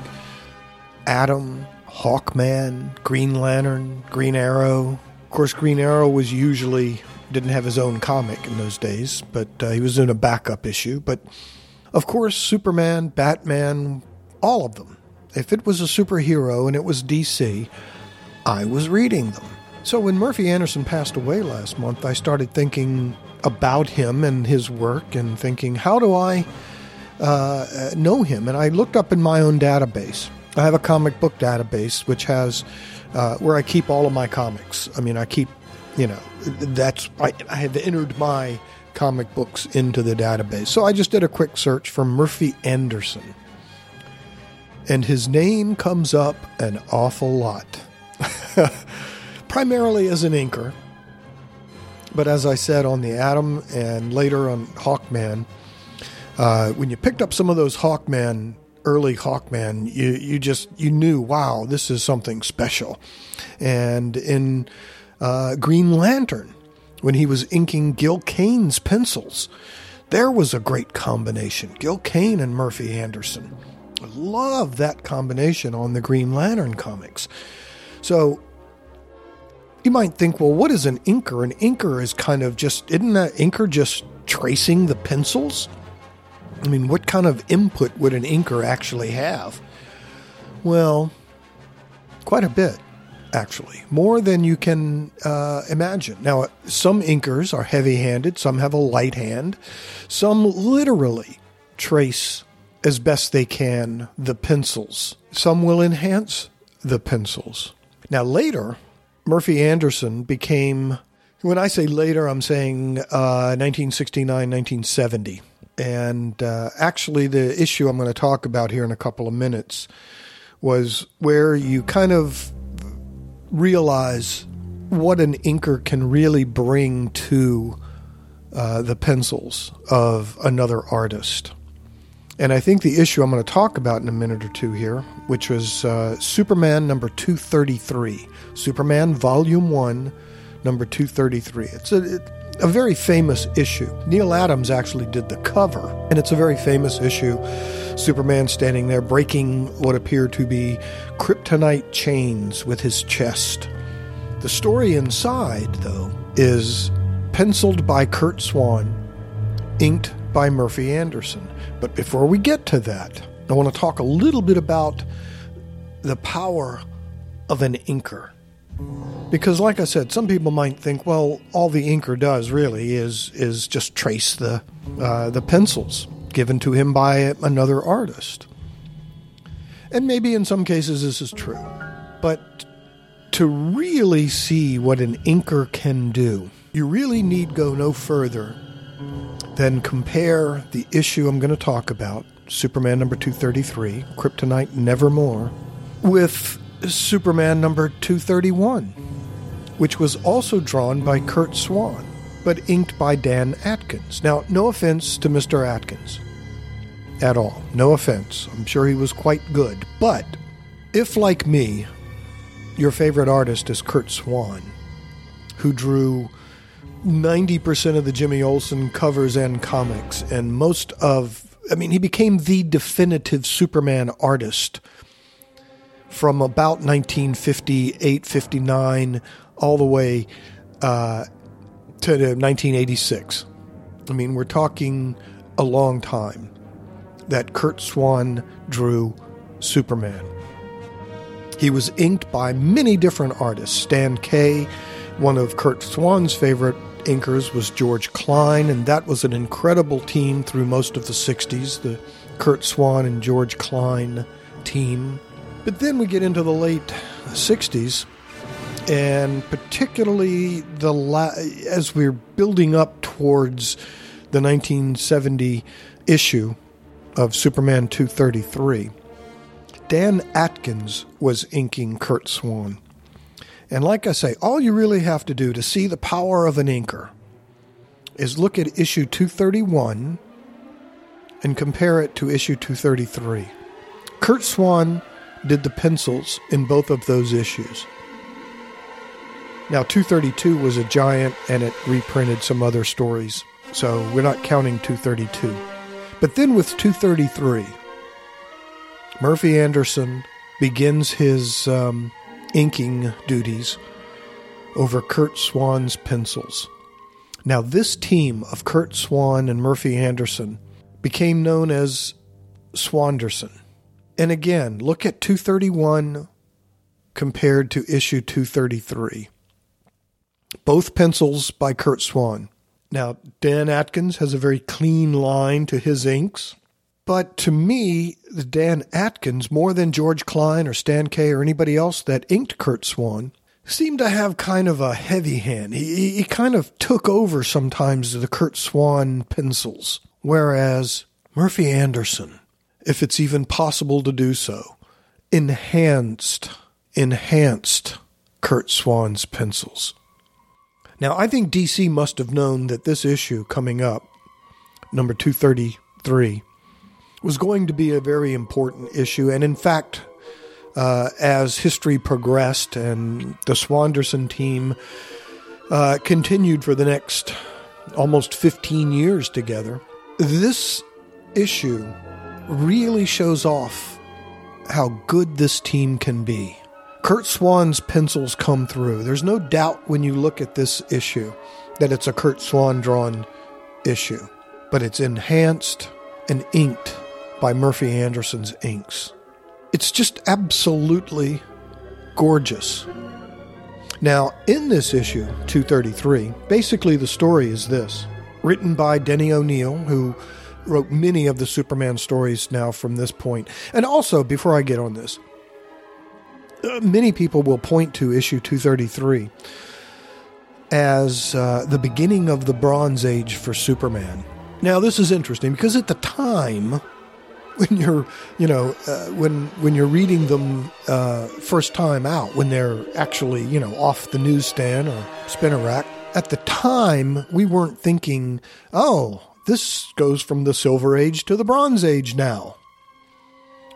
Atom, Hawkman, Green Lantern, Green Arrow. Of course, Green Arrow was usually didn't have his own comic in those days, but uh, he was in a backup issue. But of course, Superman, Batman, all of them. If it was a superhero and it was DC, I was reading them. So when Murphy Anderson passed away last month, I started thinking about him and his work and thinking, how do I uh, know him? And I looked up in my own database. I have a comic book database which has uh, where I keep all of my comics. I mean, I keep, you know, that's I, I have entered my comic books into the database. So I just did a quick search for Murphy Anderson, and his name comes up an awful lot, (laughs) primarily as an inker. But as I said on the Atom and later on Hawkman, uh, when you picked up some of those Hawkman early Hawkman, you you just you knew, wow, this is something special. And in uh, Green Lantern, when he was inking Gil Kane's pencils. There was a great combination. Gil Kane and Murphy Anderson. I love that combination on the Green Lantern comics. So you might think, well, what is an inker? An inker is kind of just, isn't that inker just tracing the pencils? I mean, what kind of input would an inker actually have? Well, quite a bit, actually. More than you can uh, imagine. Now, some inkers are heavy handed, some have a light hand, some literally trace as best they can the pencils. Some will enhance the pencils. Now, later, Murphy Anderson became, when I say later, I'm saying uh, 1969, 1970. And uh, actually, the issue I'm going to talk about here in a couple of minutes was where you kind of realize what an inker can really bring to uh, the pencils of another artist. And I think the issue I'm going to talk about in a minute or two here, which was uh, Superman number 233, Superman Volume 1, number 233. It's a, it, a very famous issue. Neal Adams actually did the cover, and it's a very famous issue. Superman standing there breaking what appear to be kryptonite chains with his chest. The story inside, though, is penciled by Curt Swan, inked by Murphy Anderson. But before we get to that, I want to talk a little bit about the power of an inker. Because, like I said, some people might think, well, all the inker does really is is just trace the uh, the pencils given to him by another artist. And maybe in some cases this is true, but to really see what an inker can do, you really need go no further than compare the issue I'm going to talk about, Superman number 233, Kryptonite Nevermore, with Superman number 231, which was also drawn by Curt Swan, but inked by Dan Adkins. Now, no offense to Mr. Adkins at all. No offense. I'm sure he was quite good. But if, like me, your favorite artist is Curt Swan, who drew 90% of the Jimmy Olsen covers and comics, and most of, I mean, he became the definitive Superman artist from about 1958, 59, all the way uh, to 1986. I mean, we're talking a long time that Curt Swan drew Superman. He was inked by many different artists. Stan Kaye, one of Curt Swan's favorite inkers was George Klein, and that was an incredible team through most of the 60s, the Curt Swan and George Klein team. But then we get into the late 60s, and particularly the la- as we're building up towards the 1970 issue of Superman 233, Dan Adkins was inking Curt Swan. And like I say, all you really have to do to see the power of an inker is look at issue 231 and compare it to issue 233. Curt Swan did the pencils in both of those issues. Now, 232 was a giant and it reprinted some other stories, so we're not counting 232. But then with 233, Murphy Anderson begins his um, inking duties over Curt Swan's pencils. Now, this team of Curt Swan and Murphy Anderson became known as Swanderson. And again, look at 231 compared to issue 233. Both pencils by Curt Swan. Now, Dan Adkins has a very clean line to his inks, but to me, Dan Adkins, more than George Klein or Stan Kaye or anybody else that inked Curt Swan, seemed to have kind of a heavy hand. He, he kind of took over sometimes the Curt Swan pencils, whereas Murphy Anderson, if it's even possible to do so, enhanced, enhanced Curt Swan's pencils. Now, I think DC must have known that this issue coming up, number 233, was going to be a very important issue. And in fact, uh, as history progressed and the Swanderson team uh, continued for the next almost 15 years together. This issue really shows off how good this team can be. Curt Swan's pencils come through. There's no doubt when you look at this issue that it's a Curt Swan drawn issue, but it's enhanced and inked by Murphy Anderson's inks. It's just absolutely gorgeous. Now, in this issue, 233, basically the story is this written by Denny O'Neil, who wrote many of the Superman stories now from this point. And also, before I get on this, uh, many people will point to issue 233 as uh, the beginning of the Bronze Age for Superman. Now, this is interesting because at the time, when you're, you know, uh, when when you're reading them uh, first time out, when they're actually, you know, off the newsstand or spinner rack, at the time we weren't thinking, oh, this goes from the Silver Age to the Bronze Age now.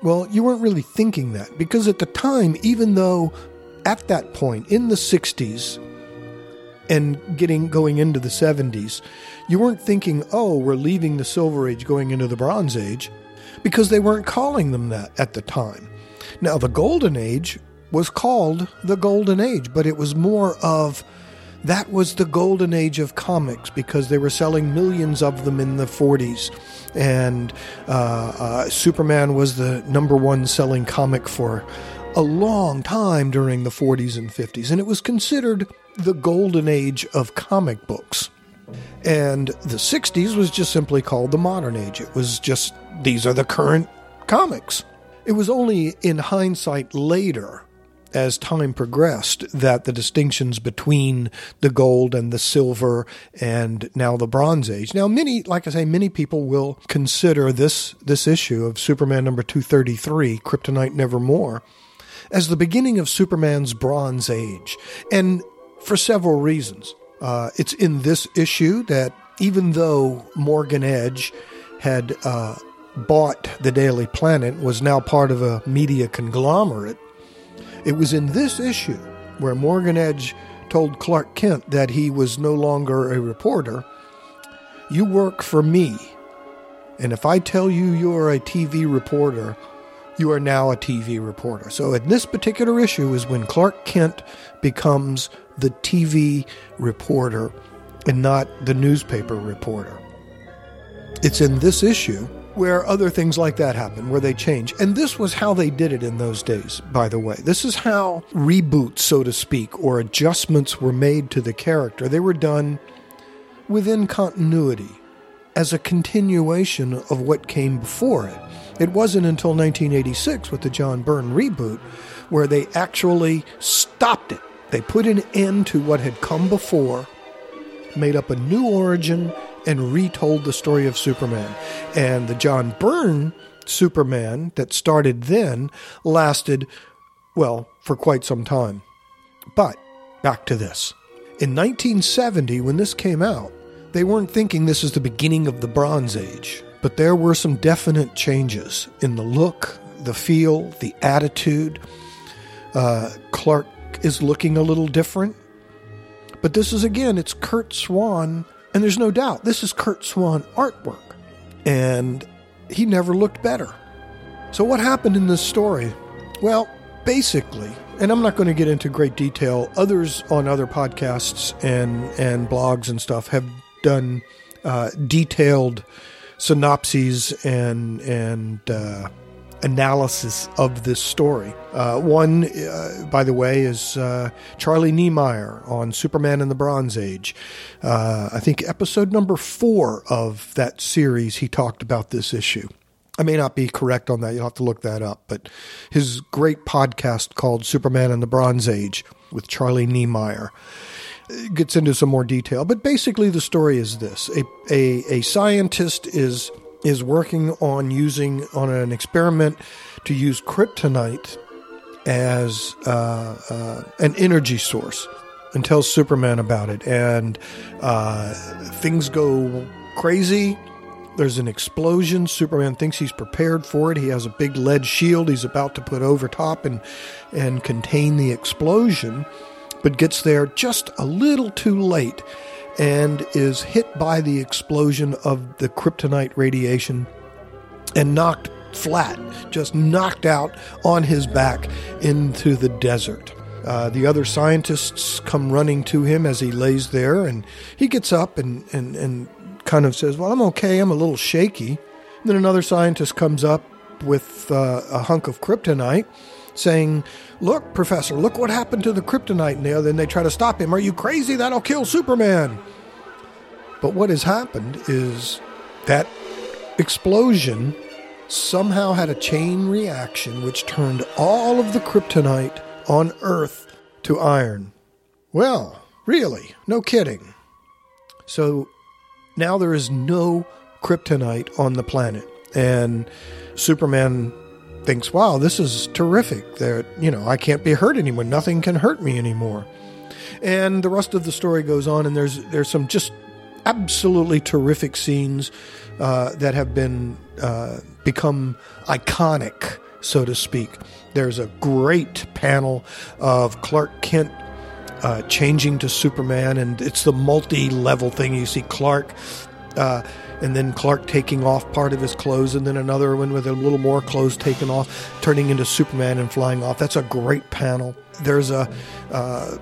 Well, you weren't really thinking that because at the time, even though at that point in the 60s and getting going into the 70s, you weren't thinking, oh, we're leaving the Silver Age going into the Bronze Age because they weren't calling them that at the time. Now, the Golden Age was called the Golden Age, but it was more of that was the golden age of comics because they were selling millions of them in the 40s. And uh, uh, Superman was the number one selling comic for a long time during the 40s and 50s. And it was considered the golden age of comic books. And the 60s was just simply called the modern age. It was just, these are the current comics. It was only in hindsight later as time progressed that the distinctions between the gold and the silver and now the bronze age. Now many like i say many people will consider this this issue of superman number 233 kryptonite nevermore as the beginning of superman's bronze age. And for several reasons. Uh, it's in this issue that even though morgan edge had uh, bought the daily planet was now part of a media conglomerate it was in this issue where Morgan Edge told Clark Kent that he was no longer a reporter. You work for me. And if I tell you you're a TV reporter, you are now a TV reporter. So in this particular issue is when Clark Kent becomes the TV reporter and not the newspaper reporter. It's in this issue where other things like that happen, where they change. And this was how they did it in those days, by the way. This is how reboots, so to speak, or adjustments were made to the character. They were done within continuity as a continuation of what came before it. It wasn't until 1986 with the John Byrne reboot where they actually stopped it. They put an end to what had come before, made up a new origin, and retold the story of Superman. And the John Byrne Superman that started then lasted, well, for quite some time. But back to this. In 1970, when this came out, they weren't thinking this is the beginning of the Bronze Age, but there were some definite changes in the look, the feel, the attitude. Uh, Clark is looking a little different. But this is again, it's Curt Swan and there's no doubt this is Curt Swan artwork. And he never looked better. So, what happened in this story? Well, basically, and I'm not going to get into great detail, others on other podcasts and, and blogs and stuff have done uh, detailed synopses and, and uh, analysis of this story. Uh, one, uh, by the way, is uh, Charlie Niemeyer on Superman in the Bronze Age. Uh, I think episode number four of that series, he talked about this issue. I may not be correct on that. You'll have to look that up. But his great podcast called Superman in the Bronze Age with Charlie Niemeyer gets into some more detail. But basically, the story is this a, a, a scientist is is working on using on an experiment to use kryptonite as uh, uh, an energy source and tells Superman about it. And uh, things go crazy. There's an explosion. Superman thinks he's prepared for it. He has a big lead shield he's about to put over top and and contain the explosion. but gets there just a little too late and is hit by the explosion of the kryptonite radiation and knocked flat, just knocked out on his back into the desert. Uh, the other scientists come running to him as he lays there, and he gets up and, and, and kind of says, Well, I'm okay, I'm a little shaky. And then another scientist comes up with uh, a hunk of kryptonite saying, Look, Professor, look what happened to the kryptonite. And then they try to stop him. Are you crazy? That'll kill Superman. But what has happened is that explosion somehow had a chain reaction which turned all of the kryptonite on Earth to iron. Well, really, no kidding. So now there is no kryptonite on the planet. And Superman thinks, wow, this is terrific. That, you know, I can't be hurt anymore. Nothing can hurt me anymore. And the rest of the story goes on, and there's there's some just absolutely terrific scenes uh, that have been uh, become iconic, so to speak. There's a great panel of Clark Kent uh, changing to Superman, and it's the multi-level thing. You see Clark. And then Clark taking off part of his clothes, and then another one with a little more clothes taken off, turning into Superman and flying off. That's a great panel. There's a, uh,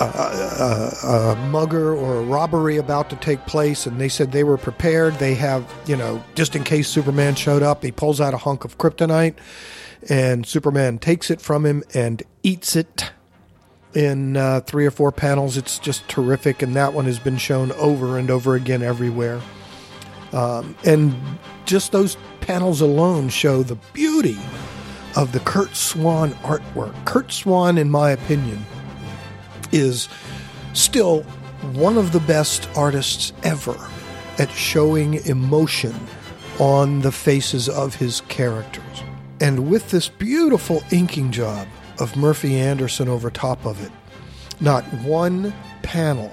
a, a, a, mugger or a robbery about to take place, and they said they were prepared. They have, you know, just in case Superman showed up, he pulls out a hunk of kryptonite, and Superman takes it from him and eats it in uh, three or four panels. It's just terrific, and that one has been shown over and over again everywhere. Um, and just those panels alone show the beauty of the Curt Swan artwork. Curt Swan, in my opinion, is still one of the best artists ever at showing emotion on the faces of his characters. And with this beautiful inking job of Murphy Anderson over top of it, not one panel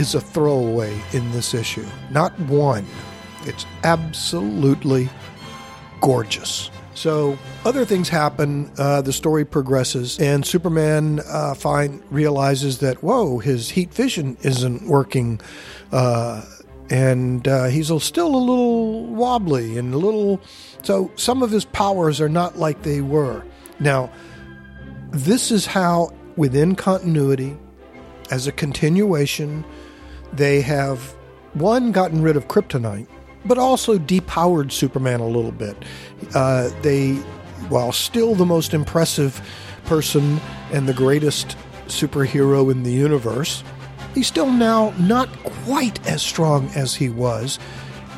is a throwaway in this issue. Not one. It's absolutely gorgeous. So other things happen. Uh, the story progresses, and Superman uh, find realizes that whoa, his heat vision isn't working, uh, and uh, he's still a little wobbly and a little. So some of his powers are not like they were. Now, this is how within continuity, as a continuation, they have one gotten rid of kryptonite but also depowered Superman a little bit. Uh, they, while still the most impressive person and the greatest superhero in the universe, he's still now not quite as strong as he was,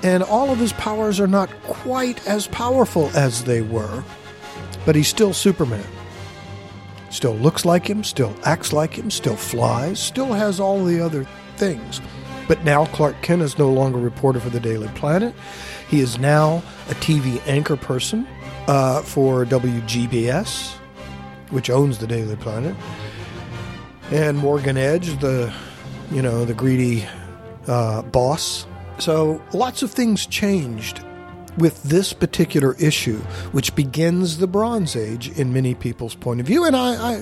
and all of his powers are not quite as powerful as they were, but he's still Superman. Still looks like him, still acts like him, still flies, still has all the other things. But now Clark Kent is no longer a reporter for the Daily Planet. He is now a TV anchor person uh, for WGBS, which owns the Daily Planet. And Morgan Edge, the you know the greedy uh, boss. So lots of things changed with this particular issue, which begins the Bronze Age in many people's point of view. And I,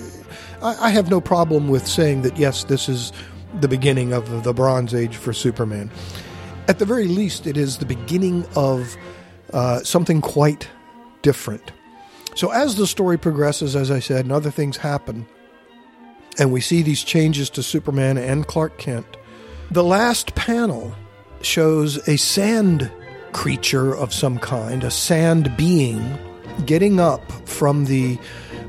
I, I have no problem with saying that yes, this is the beginning of the Bronze Age for Superman. At the very least, it is the beginning of uh, something quite different. So, as the story progresses, as I said, and other things happen, and we see these changes to Superman and Clark Kent, the last panel shows a sand creature of some kind, a sand being, getting up from the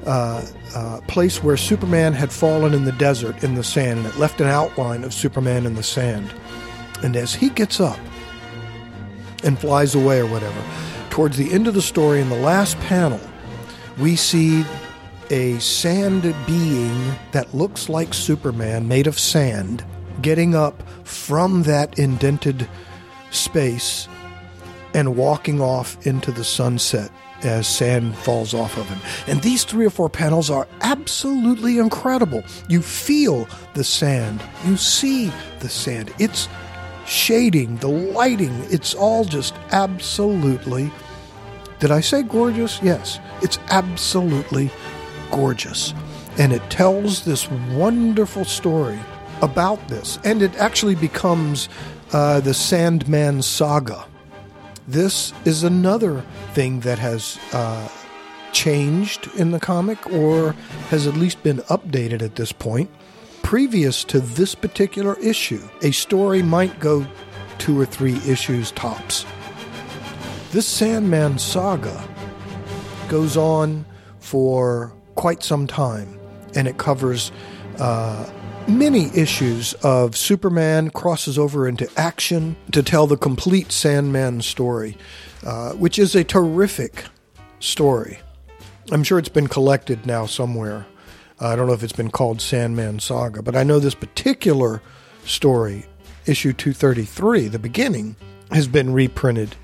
uh, uh, place where Superman had fallen in the desert in the sand, and it left an outline of Superman in the sand. And as he gets up and flies away or whatever, towards the end of the story, in the last panel, we see a sand being that looks like Superman, made of sand, getting up from that indented space and walking off into the sunset as sand falls off of him. And these three or four panels are absolutely incredible. You feel the sand, you see the sand. It's shading, the lighting, it's all just absolutely. Did I say gorgeous? Yes, it's absolutely gorgeous. and it tells this wonderful story about this, and it actually becomes uh, the Sandman saga. This is another thing that has uh, changed in the comic, or has at least been updated at this point. Previous to this particular issue, a story might go two or three issues tops. This Sandman saga goes on for quite some time, and it covers uh, many issues of Superman crosses over into action to tell the complete Sandman story, uh, which is a terrific story. I'm sure it's been collected now somewhere. Uh, I don't know if it's been called Sandman Saga, but I know this particular story, issue 233, the beginning, has been reprinted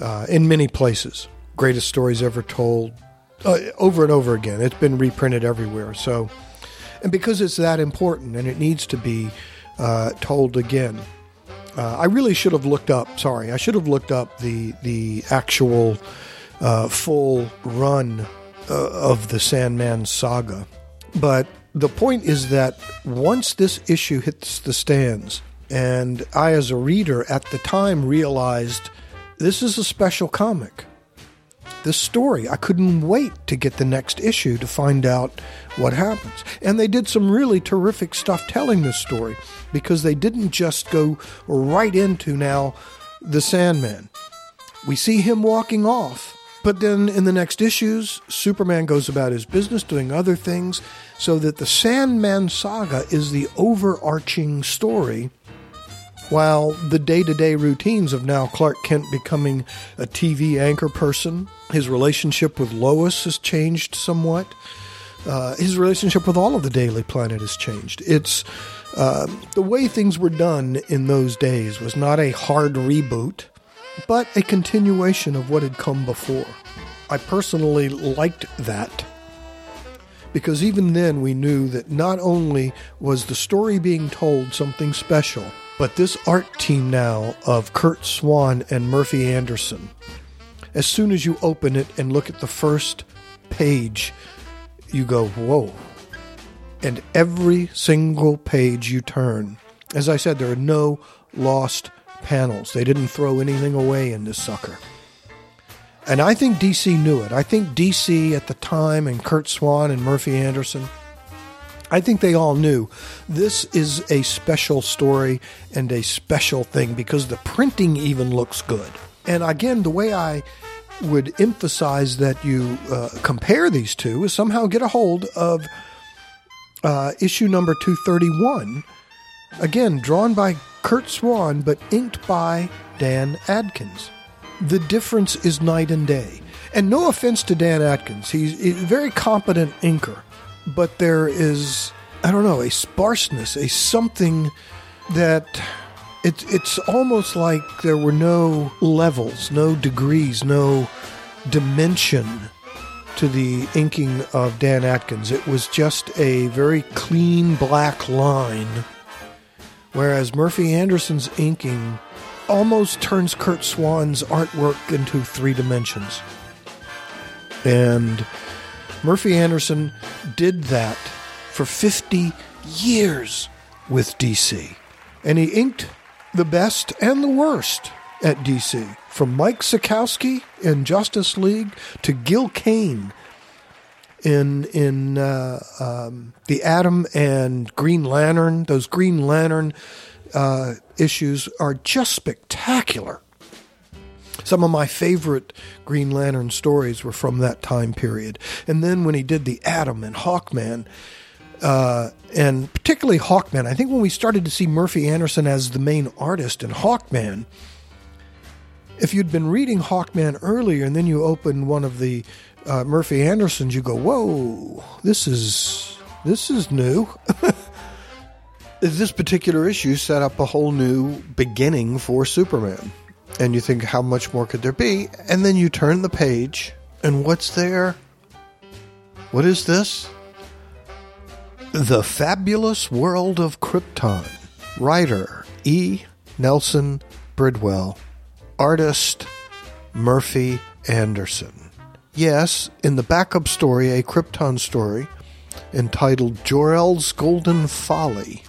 uh, in many places. Greatest stories ever told, uh, over and over again. It's been reprinted everywhere. So, and because it's that important and it needs to be uh, told again, uh, I really should have looked up. Sorry, I should have looked up the the actual uh, full run uh, of the Sandman saga. But the point is that once this issue hits the stands, and I, as a reader at the time, realized this is a special comic. This story, I couldn't wait to get the next issue to find out what happens. And they did some really terrific stuff telling this story because they didn't just go right into now the Sandman. We see him walking off, but then in the next issues, Superman goes about his business doing other things, so that the Sandman saga is the overarching story while the day to day routines of now Clark Kent becoming a TV anchor person, his relationship with Lois has changed somewhat. Uh, his relationship with all of the Daily Planet has changed. It's uh, the way things were done in those days was not a hard reboot, but a continuation of what had come before. I personally liked that because even then we knew that not only was the story being told something special, but this art team now of Curt Swan and Murphy Anderson, as soon as you open it and look at the first page, you go, whoa. And every single page you turn, as I said, there are no lost panels. They didn't throw anything away in this sucker. And I think DC knew it. I think DC at the time and Curt Swan and Murphy Anderson, I think they all knew. This is a special story and a special thing because the printing even looks good. And again, the way I would emphasize that you uh, compare these two is somehow get a hold of uh, issue number 231, again, drawn by Curt Swan but inked by Dan Adkins. The difference is night and day. And no offense to Dan Adkins, he's a very competent inker, but there is, I don't know, a sparseness, a something that it, it's almost like there were no levels, no degrees, no dimension to the inking of Dan Adkins. It was just a very clean black line, whereas Murphy Anderson's inking almost turns Curt Swan's artwork into three dimensions. And Murphy Anderson did that for 50 years with DC. And he inked the best and the worst at DC. From Mike Sekowsky in Justice League to Gil Kane in in uh, um, the Atom and Green Lantern. Those Green Lantern uh, issues are just spectacular. Some of my favorite Green Lantern stories were from that time period. And then when he did the Atom and Hawkman, uh, and particularly Hawkman, I think when we started to see Murphy Anderson as the main artist in Hawkman, if you'd been reading Hawkman earlier and then you open one of the uh, Murphy Andersons, you go, "Whoa, this is this is new." (laughs) this particular issue set up a whole new beginning for Superman. And you think, how much more could there be? And then you turn the page, and what's there? What is this? The Fabulous World of Krypton. Writer E. Nelson Bridwell. Artist Murphy Anderson. Yes, in the backup story, a Krypton story, entitled Jor-El's Golden Folly.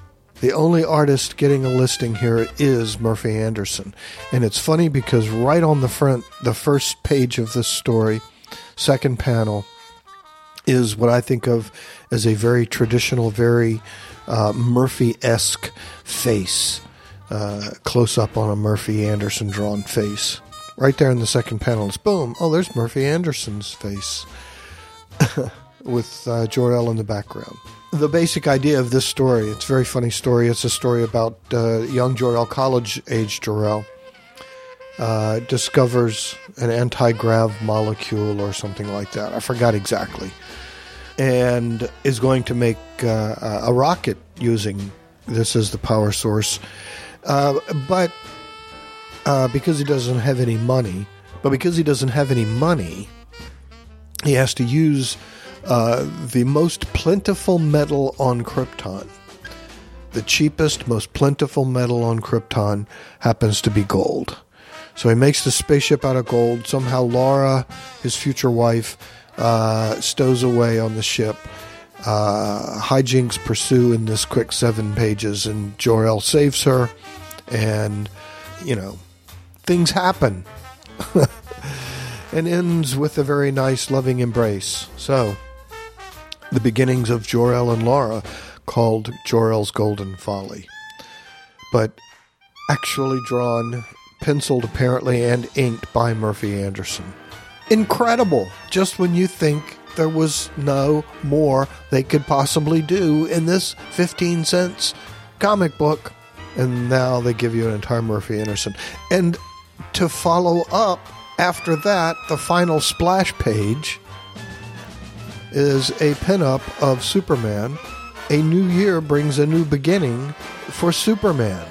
The only artist getting a listing here is Murphy Anderson. And it's funny because right on the front, the first page of this story, second panel, is what I think of as a very traditional, very uh, Murphy esque face, uh, close up on a Murphy Anderson drawn face. Right there in the second panel is boom. Oh, there's Murphy Anderson's face (laughs) with uh, Jor-El in the background. The basic idea of this story, it's a very funny story. It's a story about uh, young Jor-El, college age Jor-El, uh, discovers an anti grav molecule or something like that. I forgot exactly. And is going to make uh, a rocket using this as the power source. Uh, but uh, because he doesn't have any money, but because he doesn't have any money, he has to use uh, the most plentiful metal on Krypton. The cheapest, most plentiful metal on Krypton happens to be gold. So he makes the spaceship out of gold. Somehow Lara, his future wife, uh, stows away on the ship. Uh, hijinks pursue in this quick seven pages, and Jor-El saves her, and you know things happen, (laughs) and ends with a very nice, loving embrace. So, the beginnings of Jor-El and Lara, called Jor-El's Golden Folly, but actually drawn, penciled apparently, and inked by Murphy Anderson. Incredible! Just when you think there was no more they could possibly do in this 15 cents comic book. And now they give you an entire Murphy Anderson. And to follow up after that, the final splash page is a pinup of Superman. A new year brings a new beginning for Superman,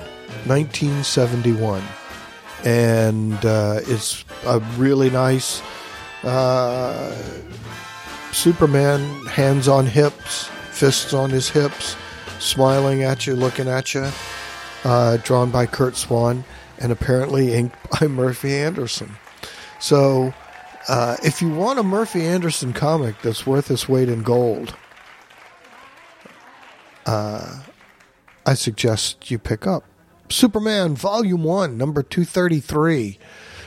1971. And uh, it's a really nice uh, Superman, hands on hips, fists on his hips, smiling at you, looking at you, uh, drawn by Curt Swan and apparently inked by (laughs) Murphy Anderson. So, uh, if you want a Murphy Anderson comic that's worth its weight in gold, uh, I suggest you pick up Superman Volume One, number two thirty three.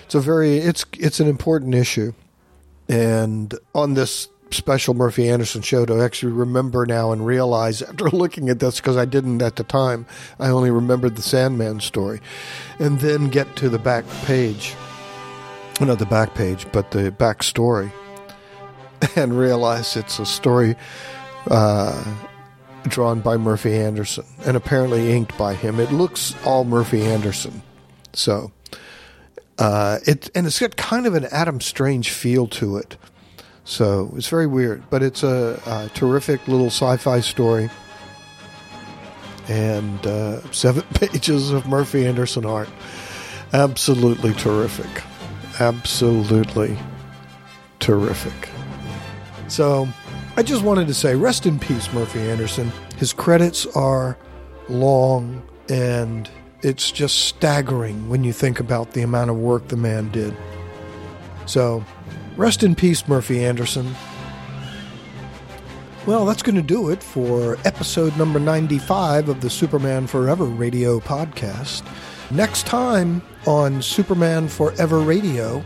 It's a very it's it's an important issue, and on this special Murphy Anderson show to actually remember now and realize after (laughs) looking at this because I didn't at the time. I only remembered the Sandman story, and then get to the back page, not the back page, but the back story, (laughs) and realize it's a story uh, drawn by Murphy Anderson and apparently inked by him. It looks all Murphy Anderson, so. Uh, it and it's got kind of an Adam Strange feel to it. So it's very weird, but it's a, a terrific little sci-fi story, and uh, seven (laughs) pages of Murphy Anderson art. Absolutely terrific, absolutely terrific. So I just wanted to say, rest in peace, Murphy Anderson. His credits are long, and it's just staggering when you think about the amount of work the man did. So Rest in peace, Murphy Anderson. Well, that's going to do it for episode number 95 of the Superman Forever radio podcast. Next time on Superman Forever radio,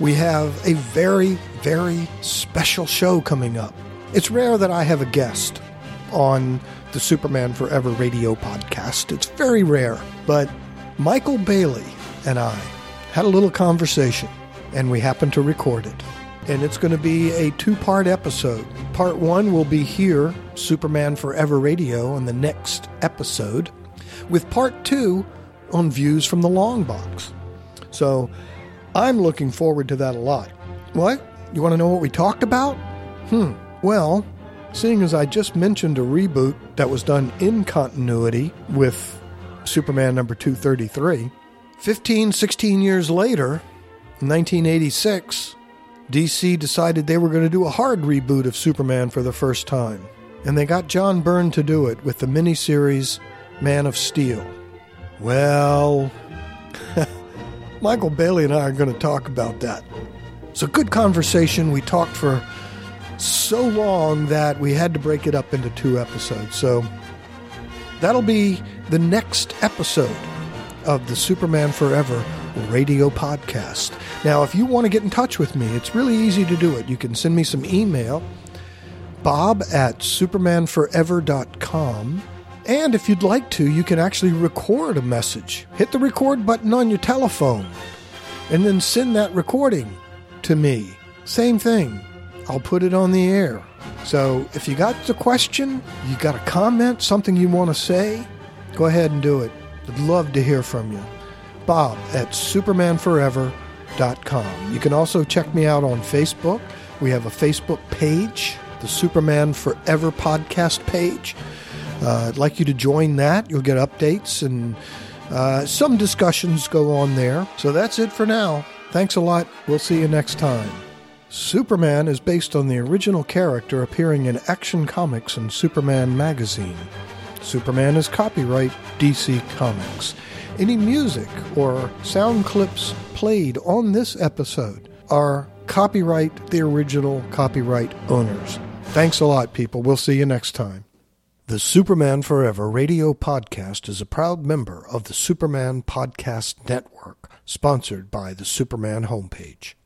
we have a very, very special show coming up. It's rare that I have a guest on the Superman Forever radio podcast. It's very rare. But Michael Bailey and I had a little conversation, and we happened to record it and it's going to be a two part episode. Part one will be here, Superman Forever Radio, on the next episode, with part two on views from the long box. So I'm looking forward to that a lot. What? You want to know what we talked about? Hmm. Well, seeing as I just mentioned a reboot that was done in continuity with Superman number 233, 15, 16 years later, 1986, DC decided they were going to do a hard reboot of Superman for the first time. And they got John Byrne to do it with the miniseries Man of Steel. Well, (laughs) Michael Bailey and I are going to talk about that. It's a good conversation. We talked for so long that we had to break it up into two episodes. So that'll be the next episode of the Superman Forever radio podcast. Now, if you want to get in touch with me, it's really easy to do it. You can send me some email, bob at supermanforever.com. And if you'd like to, you can actually record a message. Hit the record button on your telephone and then send that recording to me. Same thing. I'll put it on the air. So if you got the question, you got a comment, something you want to say, go ahead and do it. I'd love to hear from you. Bob at supermanforever.com. You can also check me out on Facebook. We have a Facebook page, the Superman Forever podcast page. Uh, I'd like you to join that. You'll get updates and uh, some discussions go on there. So that's it for now. Thanks a lot. We'll see you next time. Superman is based on the original character appearing in Action Comics and Superman magazine. Superman is copyright DC Comics. Any music or sound clips played on this episode are copyright the original copyright owners. Thanks a lot, people. We'll see you next time. The Superman Forever radio podcast is a proud member of the Superman Podcast Network, sponsored by the Superman homepage.